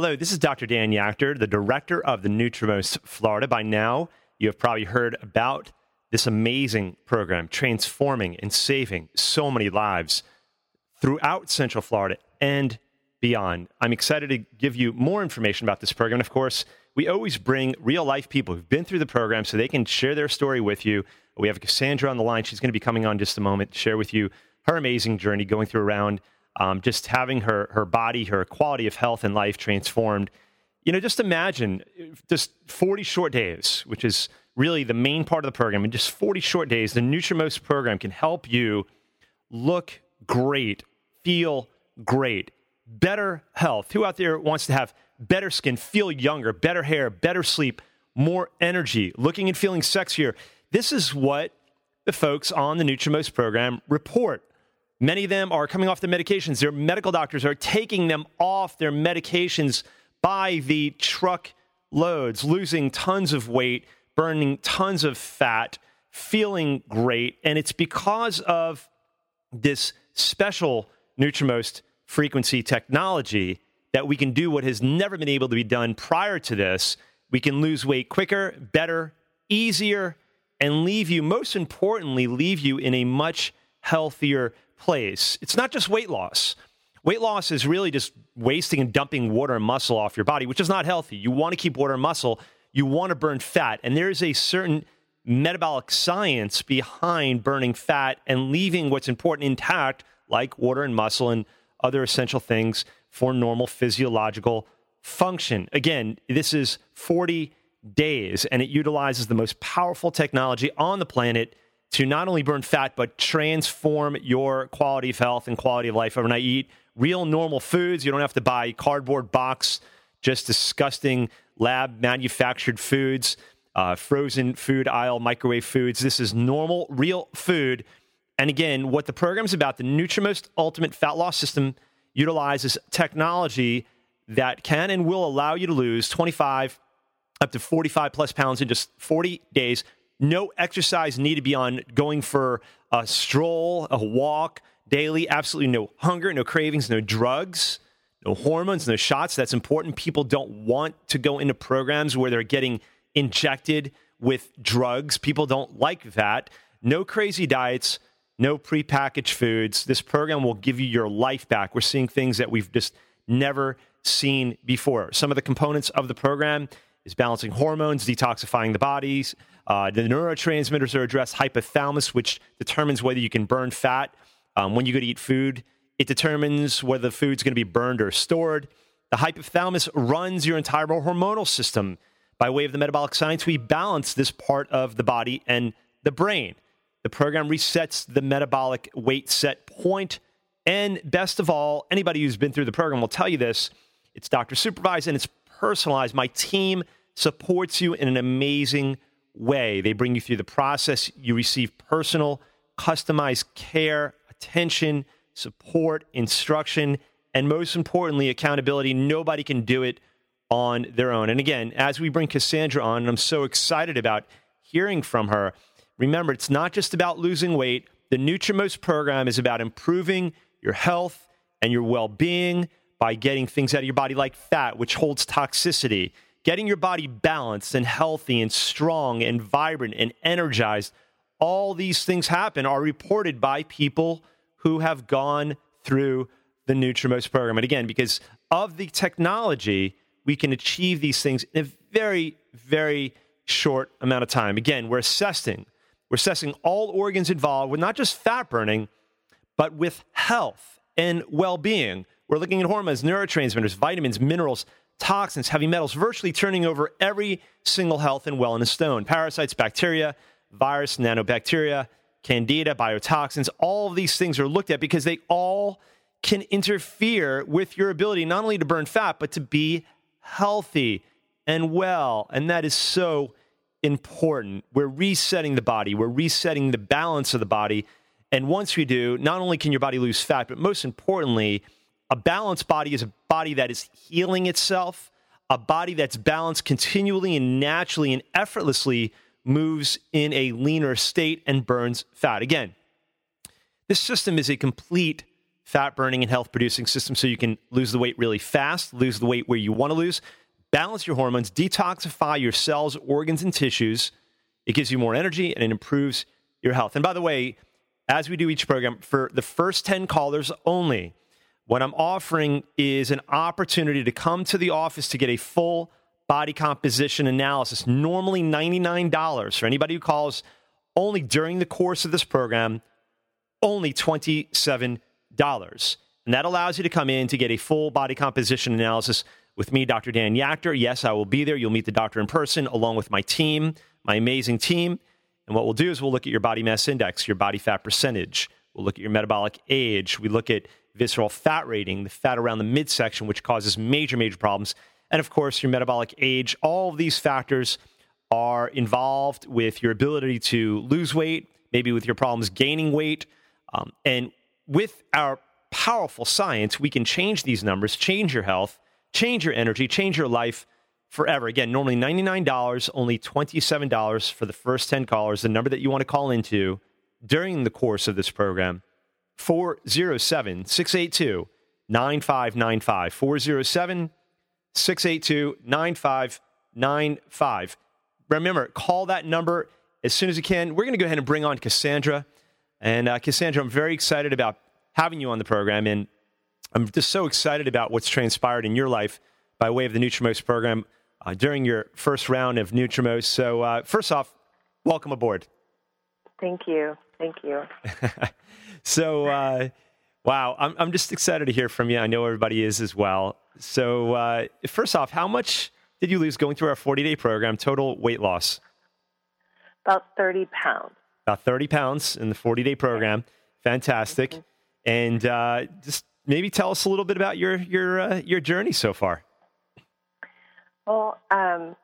Hello, this is Dr. Dan Yachter, the director of the Nutrimost Florida. By now, you have probably heard about this amazing program transforming and saving so many lives throughout Central Florida and beyond. I'm excited to give you more information about this program. Of course, we always bring real life people who've been through the program so they can share their story with you. We have Cassandra on the line. She's going to be coming on just a moment to share with you her amazing journey going through around um, just having her her body, her quality of health and life transformed. You know, just imagine just 40 short days, which is really the main part of the program. In just 40 short days, the Nutrimost program can help you look great, feel great, better health. Who out there wants to have better skin, feel younger, better hair, better sleep, more energy, looking and feeling sexier? This is what the folks on the Nutrimost program report. Many of them are coming off the medications. Their medical doctors are taking them off their medications by the truck loads, losing tons of weight, burning tons of fat, feeling great. And it's because of this special Nutrimost frequency technology that we can do what has never been able to be done prior to this. We can lose weight quicker, better, easier, and leave you, most importantly, leave you in a much healthier place. It's not just weight loss. Weight loss is really just wasting and dumping water and muscle off your body, which is not healthy. You want to keep water and muscle, you want to burn fat. And there is a certain metabolic science behind burning fat and leaving what's important intact, like water and muscle and other essential things for normal physiological function. Again, this is 40 days, and it utilizes the most powerful technology on the planet to not only burn fat, but transform your quality of health and quality of life overnight. Eat real normal foods. You don't have to buy cardboard box, just disgusting lab manufactured foods, uh, frozen food aisle, microwave foods. This is normal, real food. And again, what the program is about, the Nutrimost Ultimate Fat Loss System utilizes technology that can and will allow you to lose 25 up to 45 plus pounds in just 40 days no exercise needed beyond going for a stroll, a walk daily. Absolutely no hunger, no cravings, no drugs, no hormones, no shots. That's important. People don't want to go into programs where they're getting injected with drugs. People don't like that. No crazy diets, no prepackaged foods. This program will give you your life back. We're seeing things that we've just never seen before. Some of the components of the program is balancing hormones, detoxifying the bodies, uh, the neurotransmitters are addressed, hypothalamus, which determines whether you can burn fat. Um, when you go to eat food, it determines whether the food's going to be burned or stored. The hypothalamus runs your entire hormonal system. By way of the metabolic science, we balance this part of the body and the brain. The program resets the metabolic weight set point. And best of all, anybody who's been through the program will tell you this it's doctor supervised and it's personalized. My team supports you in an amazing way. They bring you through the process. You receive personal, customized care, attention, support, instruction, and most importantly, accountability. Nobody can do it on their own. And again, as we bring Cassandra on, and I'm so excited about hearing from her, remember, it's not just about losing weight. The Nutrimost program is about improving your health and your well being by getting things out of your body like fat, which holds toxicity getting your body balanced and healthy and strong and vibrant and energized, all these things happen are reported by people who have gone through the Nutrimost program. And again, because of the technology, we can achieve these things in a very, very short amount of time. Again, we're assessing, we're assessing all organs involved with not just fat burning, but with health and well-being. We're looking at hormones, neurotransmitters, vitamins, minerals, toxins, heavy metals, virtually turning over every single health and wellness stone. Parasites, bacteria, virus, nanobacteria, candida, biotoxins, all of these things are looked at because they all can interfere with your ability not only to burn fat, but to be healthy and well. And that is so important. We're resetting the body, we're resetting the balance of the body. And once we do, not only can your body lose fat, but most importantly, a balanced body is a body that is healing itself, a body that's balanced continually and naturally and effortlessly moves in a leaner state and burns fat. Again, this system is a complete fat burning and health producing system so you can lose the weight really fast, lose the weight where you want to lose, balance your hormones, detoxify your cells, organs, and tissues. It gives you more energy and it improves your health. And by the way, as we do each program, for the first 10 callers only, what I'm offering is an opportunity to come to the office to get a full body composition analysis, normally $99 for anybody who calls only during the course of this program, only $27. And that allows you to come in to get a full body composition analysis with me, Dr. Dan Yachter. Yes, I will be there. You'll meet the doctor in person along with my team, my amazing team. And what we'll do is we'll look at your body mass index, your body fat percentage. We'll look at your metabolic age. We look at visceral fat rating, the fat around the midsection, which causes major, major problems and of course, your metabolic age. All of these factors are involved with your ability to lose weight, maybe with your problems gaining weight. Um, and with our powerful science, we can change these numbers, change your health, change your energy, change your life forever. Again, normally $99, only $27 for the first 10 callers, the number that you want to call into during the course of this program. 407 682 9595. 407 682 9595. Remember, call that number as soon as you can. We're going to go ahead and bring on Cassandra. And uh, Cassandra, I'm very excited about having you on the program. And I'm just so excited about what's transpired in your life by way of the Nutrimost program uh, during your first round of Nutrimost. So, uh, first off, welcome aboard. Thank you. Thank you. so, uh, wow, I'm, I'm just excited to hear from you. I know everybody is as well. So, uh, first off, how much did you lose going through our 40 day program, total weight loss? About 30 pounds. About 30 pounds in the 40 day program. Fantastic. Mm-hmm. And uh, just maybe tell us a little bit about your, your, uh, your journey so far. Well, um,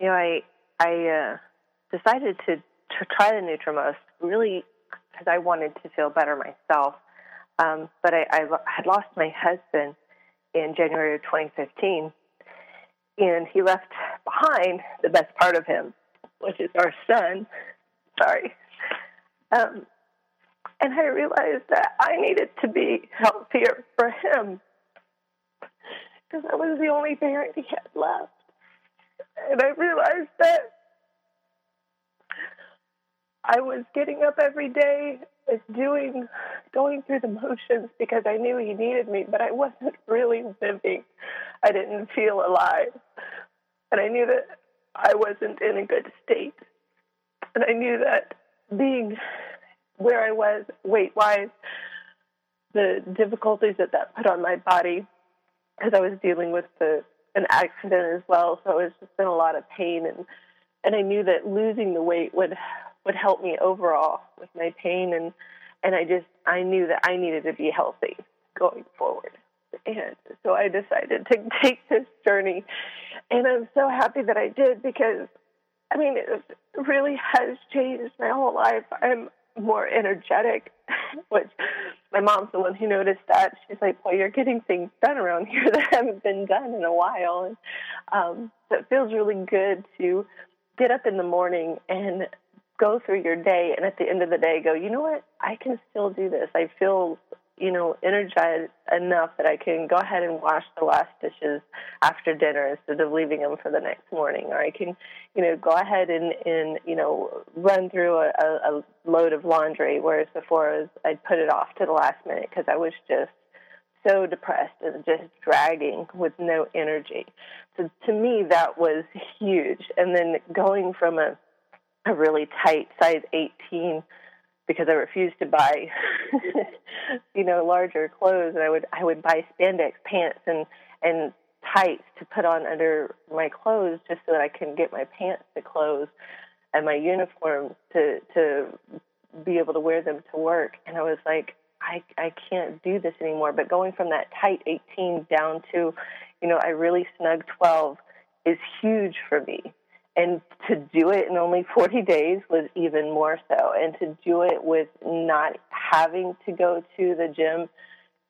you know, I, I uh, decided to, to try the Nutrimost really because I wanted to feel better myself. Um, but I, I had lost my husband in January of 2015. And he left behind the best part of him, which is our son. Sorry. Um, and I realized that I needed to be healthier for him because I was the only parent he had left. And I realized that I was getting up every day was doing, going through the motions because I knew he needed me, but I wasn't really living. I didn't feel alive. And I knew that I wasn't in a good state. And I knew that being where I was weight wise, the difficulties that that put on my body, because I was dealing with the, an accident as well, so it's just been a lot of pain and and I knew that losing the weight would would help me overall with my pain and and I just I knew that I needed to be healthy going forward. And so I decided to take this journey and I'm so happy that I did because I mean it really has changed my whole life. I'm more energetic, which my mom's the one who noticed that. She's like, Well, you're getting things done around here that haven't been done in a while and um so it feels really good to get up in the morning and go through your day and at the end of the day go, you know what, I can still do this. I feel, you know, energized enough that I can go ahead and wash the last dishes after dinner instead of leaving them for the next morning. Or I can, you know, go ahead and, and you know, run through a, a load of laundry, whereas before I'd put it off to the last minute because I was just so depressed and just dragging with no energy. So to me, that was huge. And then going from a a really tight size 18 because I refused to buy, you know, larger clothes, and I would I would buy spandex pants and and tights to put on under my clothes just so that I can get my pants to close and my uniforms to to be able to wear them to work. And I was like, I I can't do this anymore. But going from that tight 18 down to, you know, I really snug 12 is huge for me and to do it in only 40 days was even more so. And to do it with not having to go to the gym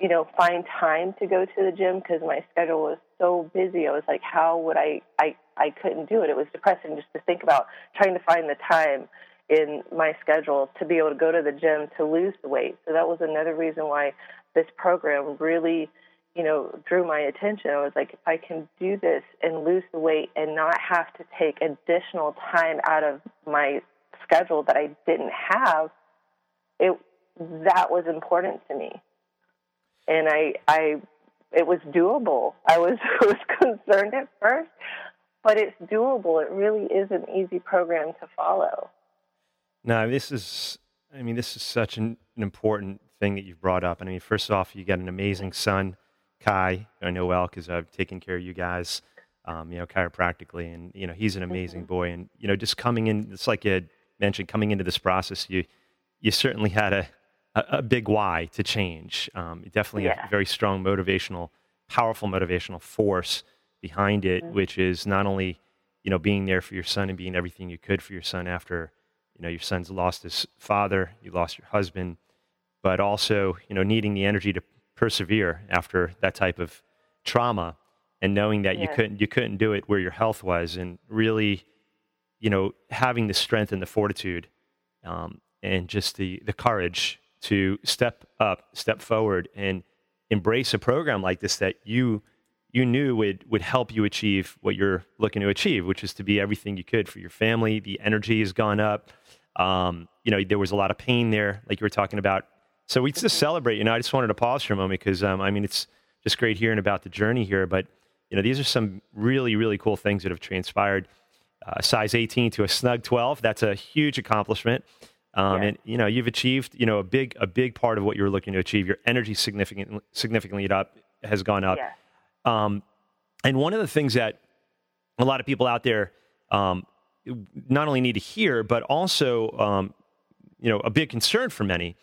you know find time to go to the gym because my schedule was so busy. I was like how would i i i couldn't do it. It was depressing just to think about trying to find the time in my schedule to be able to go to the gym to lose the weight. So that was another reason why this program really, you know, drew my attention. I was like, if I can do this and lose the weight and not have to take additional time out of my schedule that I didn't have, it that was important to me. And I I it was doable. I was was concerned at first, but it's doable. It really is an easy program to follow. No, this is I mean this is such an, an important thing that you've brought up. And I mean, first off, you got an amazing son, Kai. I know well because I've taken care of you guys, um, you know, chiropractically, and you know he's an amazing mm-hmm. boy. And you know, just coming in, it's like you mentioned, coming into this process, you you certainly had a a, a big why to change. Um, definitely yeah. a very strong motivational, powerful motivational force behind it, mm-hmm. which is not only you know being there for your son and being everything you could for your son after you know your son's lost his father, you lost your husband, but also you know needing the energy to persevere after that type of trauma and knowing that you couldn't you couldn't do it where your health was and really you know having the strength and the fortitude um, and just the the courage to step up, step forward, and embrace a program like this that you you knew would would help you achieve what you're looking to achieve, which is to be everything you could for your family. The energy has gone up. Um, you know, there was a lot of pain there, like you were talking about. So we just celebrate. You know, I just wanted to pause for a moment because um, I mean, it's just great hearing about the journey here. But you know, these are some really really cool things that have transpired. Uh, size 18 to a snug 12. That's a huge accomplishment. Um, yeah. And you know, you've achieved you know a big a big part of what you're looking to achieve. Your energy significantly significantly up has gone up. Yeah. Um, and one of the things that a lot of people out there um, not only need to hear, but also um, you know a big concern for many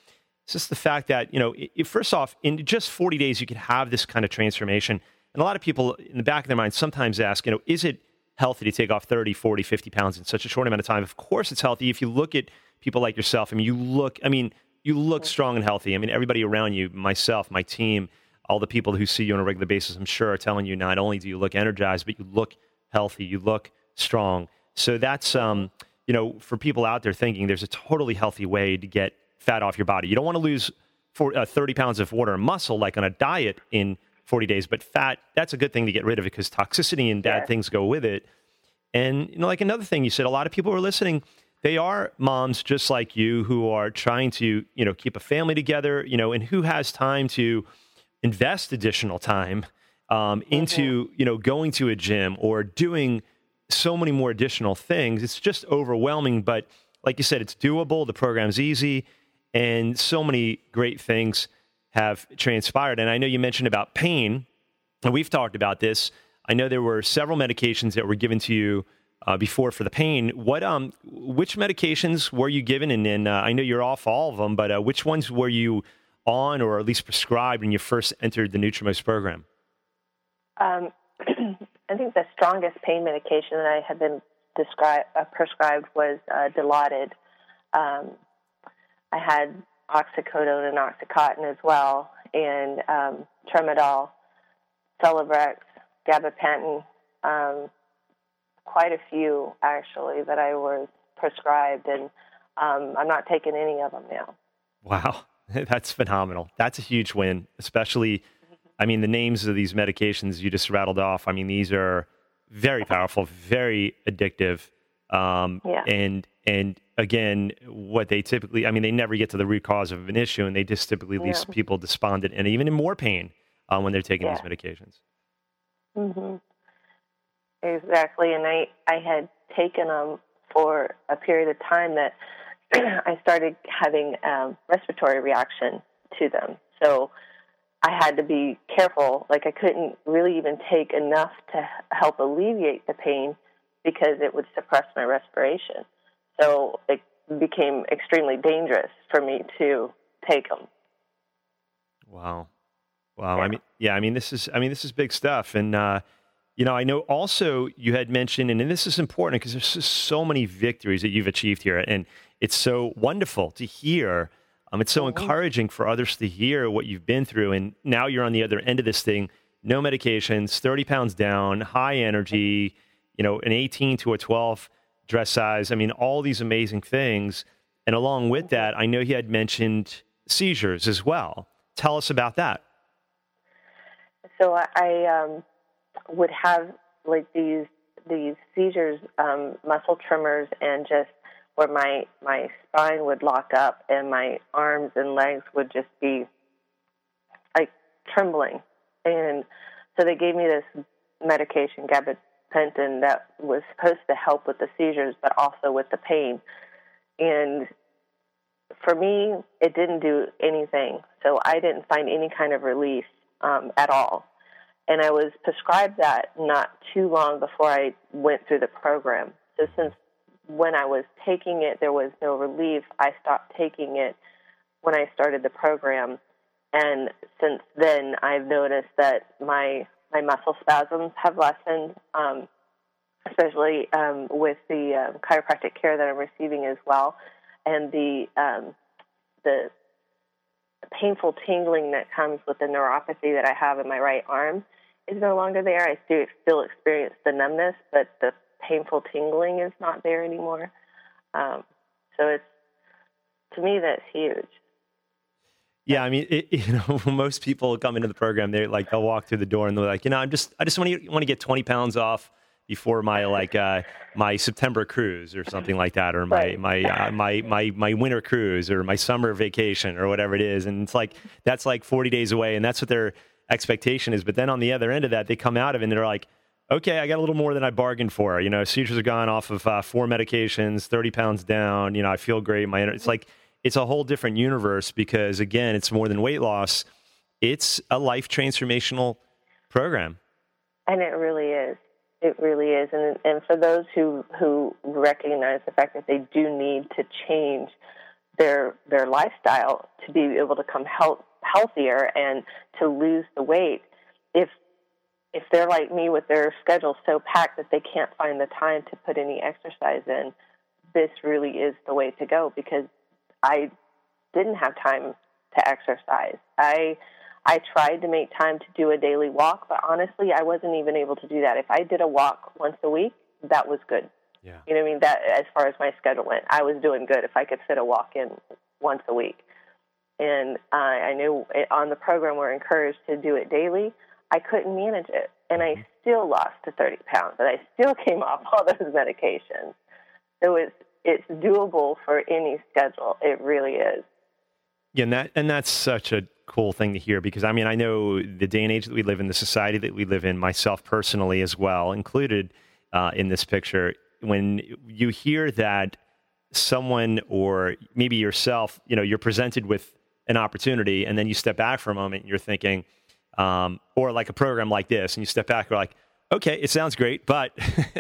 is just the fact that you know if, first off in just 40 days you could have this kind of transformation. And a lot of people in the back of their mind sometimes ask, you know, is it healthy to take off 30, 40, 50 pounds in such a short amount of time? Of course it's healthy if you look at people like yourself. I mean, you look, I mean, you look strong and healthy. I mean, everybody around you, myself, my team, all the people who see you on a regular basis, I'm sure are telling you not only do you look energized, but you look healthy, you look strong. So that's, um, you know, for people out there thinking there's a totally healthy way to get fat off your body. You don't want to lose for, uh, 30 pounds of water and muscle like on a diet in 40 days, but fat, that's a good thing to get rid of because toxicity and bad yeah. things go with it. And, you know, like another thing you said, a lot of people are listening they are moms just like you who are trying to you know keep a family together you know and who has time to invest additional time um, into you know going to a gym or doing so many more additional things it's just overwhelming but like you said it's doable the program's easy and so many great things have transpired and i know you mentioned about pain and we've talked about this i know there were several medications that were given to you uh, before for the pain. What um, which medications were you given? And then uh, I know you're off all of them, but uh, which ones were you on, or at least prescribed when you first entered the Nutrimost program? Um, I think the strongest pain medication that I had been described uh, prescribed was uh, Dilaudid. Um, I had oxycodone and oxycontin as well, and um, tramadol, Celebrex, gabapentin. Um, quite a few actually that I was prescribed, and um, I'm not taking any of them now. Wow, that's phenomenal. That's a huge win, especially. I mean, the names of these medications you just rattled off. I mean, these are very powerful, very addictive, um, yeah. and and again, what they typically, I mean, they never get to the root cause of an issue, and they just typically leave yeah. people despondent and even in more pain uh, when they're taking yeah. these medications. Mm-hmm. Exactly, and I I had taken them for a period of time that I started having a respiratory reaction to them. So I had to be careful. Like I couldn't really even take enough to help alleviate the pain because it would suppress my respiration. So it became extremely dangerous for me to take them. Wow. Wow. Yeah. I mean, yeah, I mean, this is, I mean, this is big stuff. And, uh, you know, I know also you had mentioned, and this is important because there's just so many victories that you've achieved here, and it's so wonderful to hear. Um, it's so mm-hmm. encouraging for others to hear what you've been through, and now you're on the other end of this thing. No medications, 30 pounds down, high energy, you know, an 18 to a 12 dress size. I mean, all these amazing things. And along with that, I know he had mentioned seizures as well. tell us about that. So I, um, would have like these these seizures, um, muscle tremors, and just where my my spine would lock up and my arms and legs would just be like trembling. And so they gave me this medication, gabapentin, that was supposed to help with the seizures, but also with the pain. And for me, it didn't do anything. So I didn't find any kind of relief um, at all. And I was prescribed that not too long before I went through the program. So since when I was taking it, there was no relief. I stopped taking it when I started the program, and since then, I've noticed that my my muscle spasms have lessened, um, especially um, with the um, chiropractic care that I'm receiving as well, and the um, the painful tingling that comes with the neuropathy that I have in my right arm is no longer there. I still still experience the numbness, but the painful tingling is not there anymore. Um, so it's to me that's huge. Yeah, I mean, it, you know, most people come into the program, they're like, they'll walk through the door and they're like, you know, I'm just, I just want to want to get 20 pounds off before my like uh, my September cruise or something like that, or my my uh, my my my winter cruise or my summer vacation or whatever it is, and it's like that's like 40 days away, and that's what their expectation is. But then on the other end of that, they come out of it and they're like, okay, I got a little more than I bargained for. You know, seizures are gone off of uh, four medications, 30 pounds down. You know, I feel great. My it's like it's a whole different universe because again, it's more than weight loss. It's a life transformational program. And it really is. It really is. And and for those who who recognize the fact that they do need to change their their lifestyle to be able to come health, healthier and to lose the weight, if if they're like me with their schedule so packed that they can't find the time to put any exercise in, this really is the way to go because I didn't have time to exercise. I I tried to make time to do a daily walk, but honestly, I wasn't even able to do that. If I did a walk once a week, that was good. Yeah. You know what I mean? That as far as my schedule went, I was doing good if I could fit a walk in once a week. And uh, I knew it, on the program we're encouraged to do it daily. I couldn't manage it, and I mm-hmm. still lost to 30 pounds, and I still came off all those medications. So it's it's doable for any schedule. It really is. Yeah, and that and that's such a cool thing to hear because I mean I know the day and age that we live in, the society that we live in, myself personally as well, included uh, in this picture. When you hear that someone or maybe yourself, you know, you're presented with an opportunity, and then you step back for a moment, and you're thinking, um, or like a program like this, and you step back, you're like, okay, it sounds great, but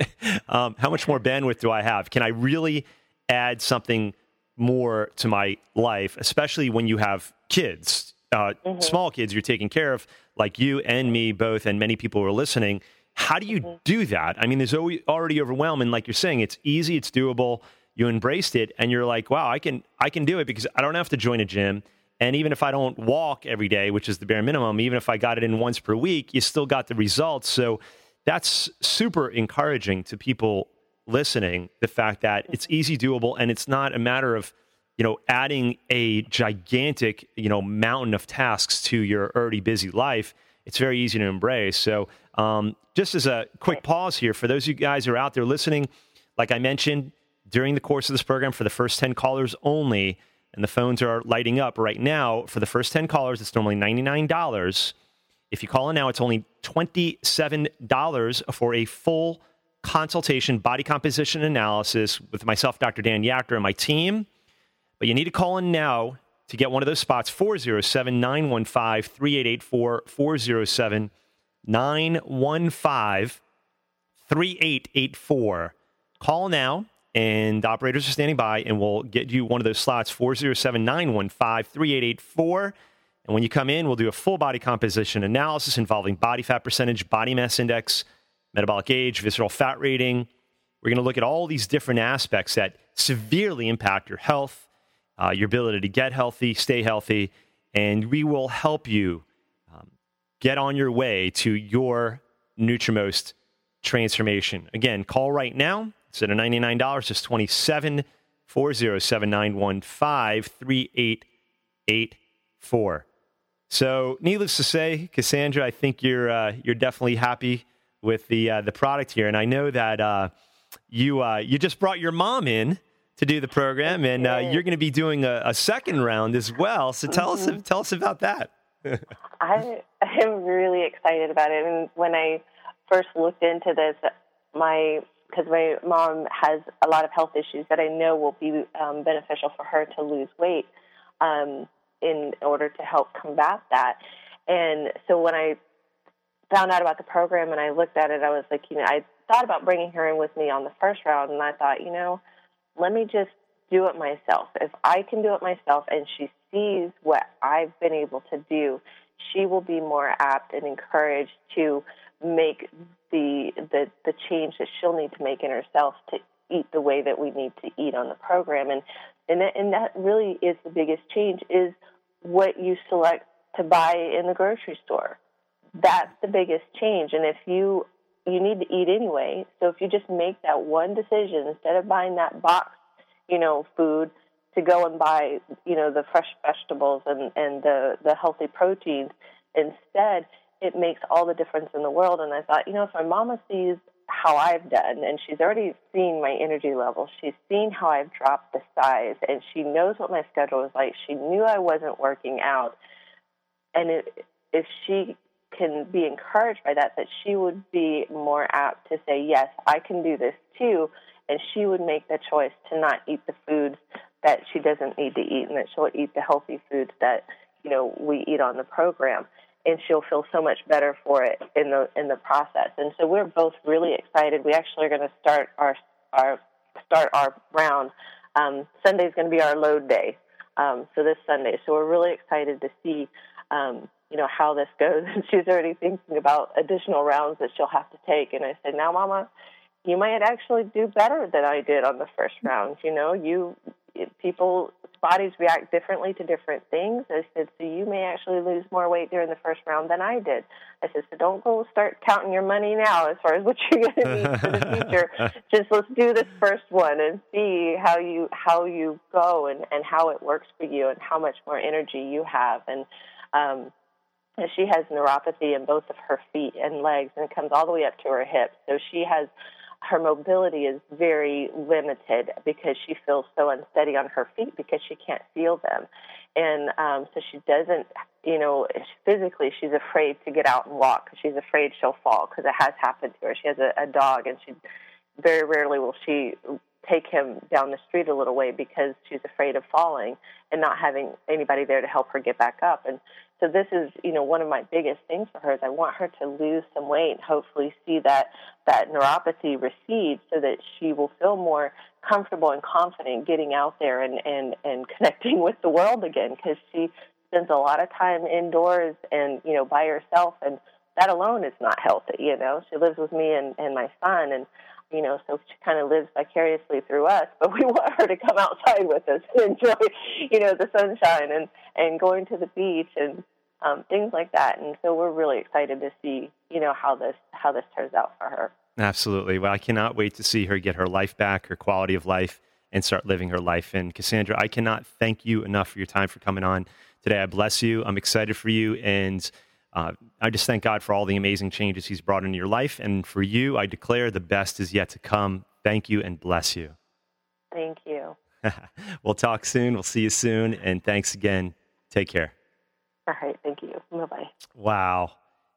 um, how much more bandwidth do I have? Can I really add something more to my life, especially when you have kids, uh, mm-hmm. small kids you're taking care of, like you and me both, and many people who are listening? How do you mm-hmm. do that? I mean, there's already overwhelming. Like you're saying, it's easy, it's doable. You embraced it, and you're like, wow, I can, I can do it because I don't have to join a gym. And even if I don't walk every day, which is the bare minimum, even if I got it in once per week, you still got the results. So that's super encouraging to people listening. The fact that it's easy, doable, and it's not a matter of you know adding a gigantic you know mountain of tasks to your already busy life. It's very easy to embrace. So, um, just as a quick pause here for those of you guys who are out there listening, like I mentioned during the course of this program, for the first ten callers only, and the phones are lighting up right now. For the first ten callers, it's normally ninety nine dollars. If you call in now, it's only $27 for a full consultation, body composition analysis with myself, Dr. Dan Yachter, and my team. But you need to call in now to get one of those spots 407 915 3884. 407 915 3884. Call now, and operators are standing by, and we'll get you one of those slots 407 915 3884. And when you come in, we'll do a full body composition analysis involving body fat percentage, body mass index, metabolic age, visceral fat rating. We're going to look at all these different aspects that severely impact your health, uh, your ability to get healthy, stay healthy, and we will help you um, get on your way to your Nutrimost transformation. Again, call right now. Instead of $99, just 27 407 915 3884. So, needless to say, Cassandra, I think you're uh, you're definitely happy with the uh, the product here, and I know that uh, you uh, you just brought your mom in to do the program, and uh, you're going to be doing a, a, second round as well. So, tell mm-hmm. us tell us about that. I am really excited about it, and when I first looked into this, my because my mom has a lot of health issues that I know will be um, beneficial for her to lose weight. Um, in order to help combat that. And so when I found out about the program and I looked at it, I was like, you know, I thought about bringing her in with me on the first round, and I thought, you know, let me just do it myself. If I can do it myself and she sees what I've been able to do, she will be more apt and encouraged to make the the the change that she'll need to make in herself to eat the way that we need to eat on the program and and that, and that really is the biggest change is what you select to buy in the grocery store. That's the biggest change. And if you you need to eat anyway, so if you just make that one decision instead of buying that box, you know, food to go and buy, you know, the fresh vegetables and and the the healthy proteins instead, it makes all the difference in the world. And I thought, you know, if my mama sees how I've done, and she's already seen my energy level. She's seen how I've dropped the size, and she knows what my schedule is like. She knew I wasn't working out, and it, if she can be encouraged by that, that she would be more apt to say, "Yes, I can do this too," and she would make the choice to not eat the foods that she doesn't need to eat, and that she'll eat the healthy foods that you know we eat on the program and she'll feel so much better for it in the in the process. And so we're both really excited. We actually are going to start our our start our round. Um, Sunday is going to be our load day. Um, so this Sunday, so we're really excited to see, um, you know, how this goes. And she's already thinking about additional rounds that she'll have to take. And I said, now, Mama, you might actually do better than I did on the first round. You know, you people bodies react differently to different things. I said, so you may actually lose more weight during the first round than I did. I said, so don't go start counting your money now as far as what you're going to need for the future. Just let's do this first one and see how you how you go and and how it works for you and how much more energy you have and. um she has neuropathy in both of her feet and legs, and it comes all the way up to her hips. So she has her mobility is very limited because she feels so unsteady on her feet because she can't feel them. And um, so she doesn't, you know, physically she's afraid to get out and walk because she's afraid she'll fall because it has happened to her. She has a, a dog and she very rarely will she take him down the street a little way because she's afraid of falling and not having anybody there to help her get back up. And so this is, you know, one of my biggest things for her is I want her to lose some weight hopefully see that that neuropathy recede so that she will feel more comfortable and confident getting out there and and and connecting with the world again because she spends a lot of time indoors and you know by herself and that alone is not healthy you know she lives with me and and my son and you know, so she kind of lives vicariously through us. But we want her to come outside with us and enjoy, you know, the sunshine and and going to the beach and um, things like that. And so we're really excited to see, you know, how this how this turns out for her. Absolutely. Well, I cannot wait to see her get her life back, her quality of life, and start living her life. And Cassandra, I cannot thank you enough for your time for coming on today. I bless you. I'm excited for you and uh, I just thank God for all the amazing changes He's brought into your life. And for you, I declare the best is yet to come. Thank you and bless you. Thank you. we'll talk soon. We'll see you soon. And thanks again. Take care. All right. Thank you. Bye bye. Wow.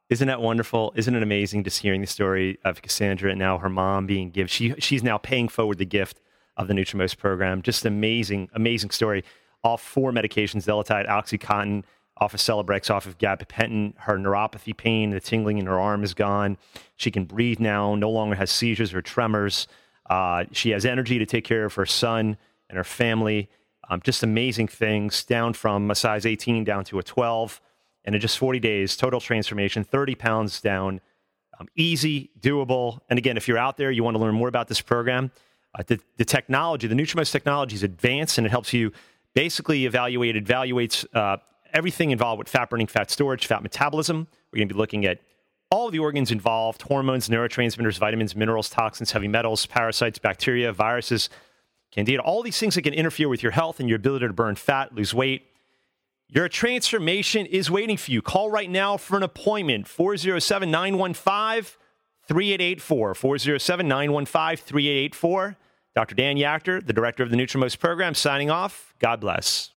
Isn't that wonderful? Isn't it amazing just hearing the story of Cassandra and now her mom being given? She, she's now paying forward the gift of the Nutrimost program. Just amazing, amazing story. All four medications, Zelatide, OxyContin, off of Celebrex, off of gabapentin. Her neuropathy pain, the tingling in her arm is gone. She can breathe now, no longer has seizures or tremors. Uh, she has energy to take care of her son and her family. Um, just amazing things, down from a size 18 down to a 12. And in just 40 days, total transformation, 30 pounds down. Um, easy, doable. And again, if you're out there, you want to learn more about this program, uh, the, the technology, the Nutrimost technology is advanced and it helps you basically evaluate, evaluates uh, everything involved with fat burning, fat storage, fat metabolism. We're going to be looking at all of the organs involved hormones, neurotransmitters, vitamins, minerals, toxins, heavy metals, parasites, bacteria, viruses, candida, all these things that can interfere with your health and your ability to burn fat, lose weight. Your transformation is waiting for you. Call right now for an appointment 407 915 3884. 407 915 3884. Dr. Dan Yachter, the director of the Nutrimost program, signing off. God bless.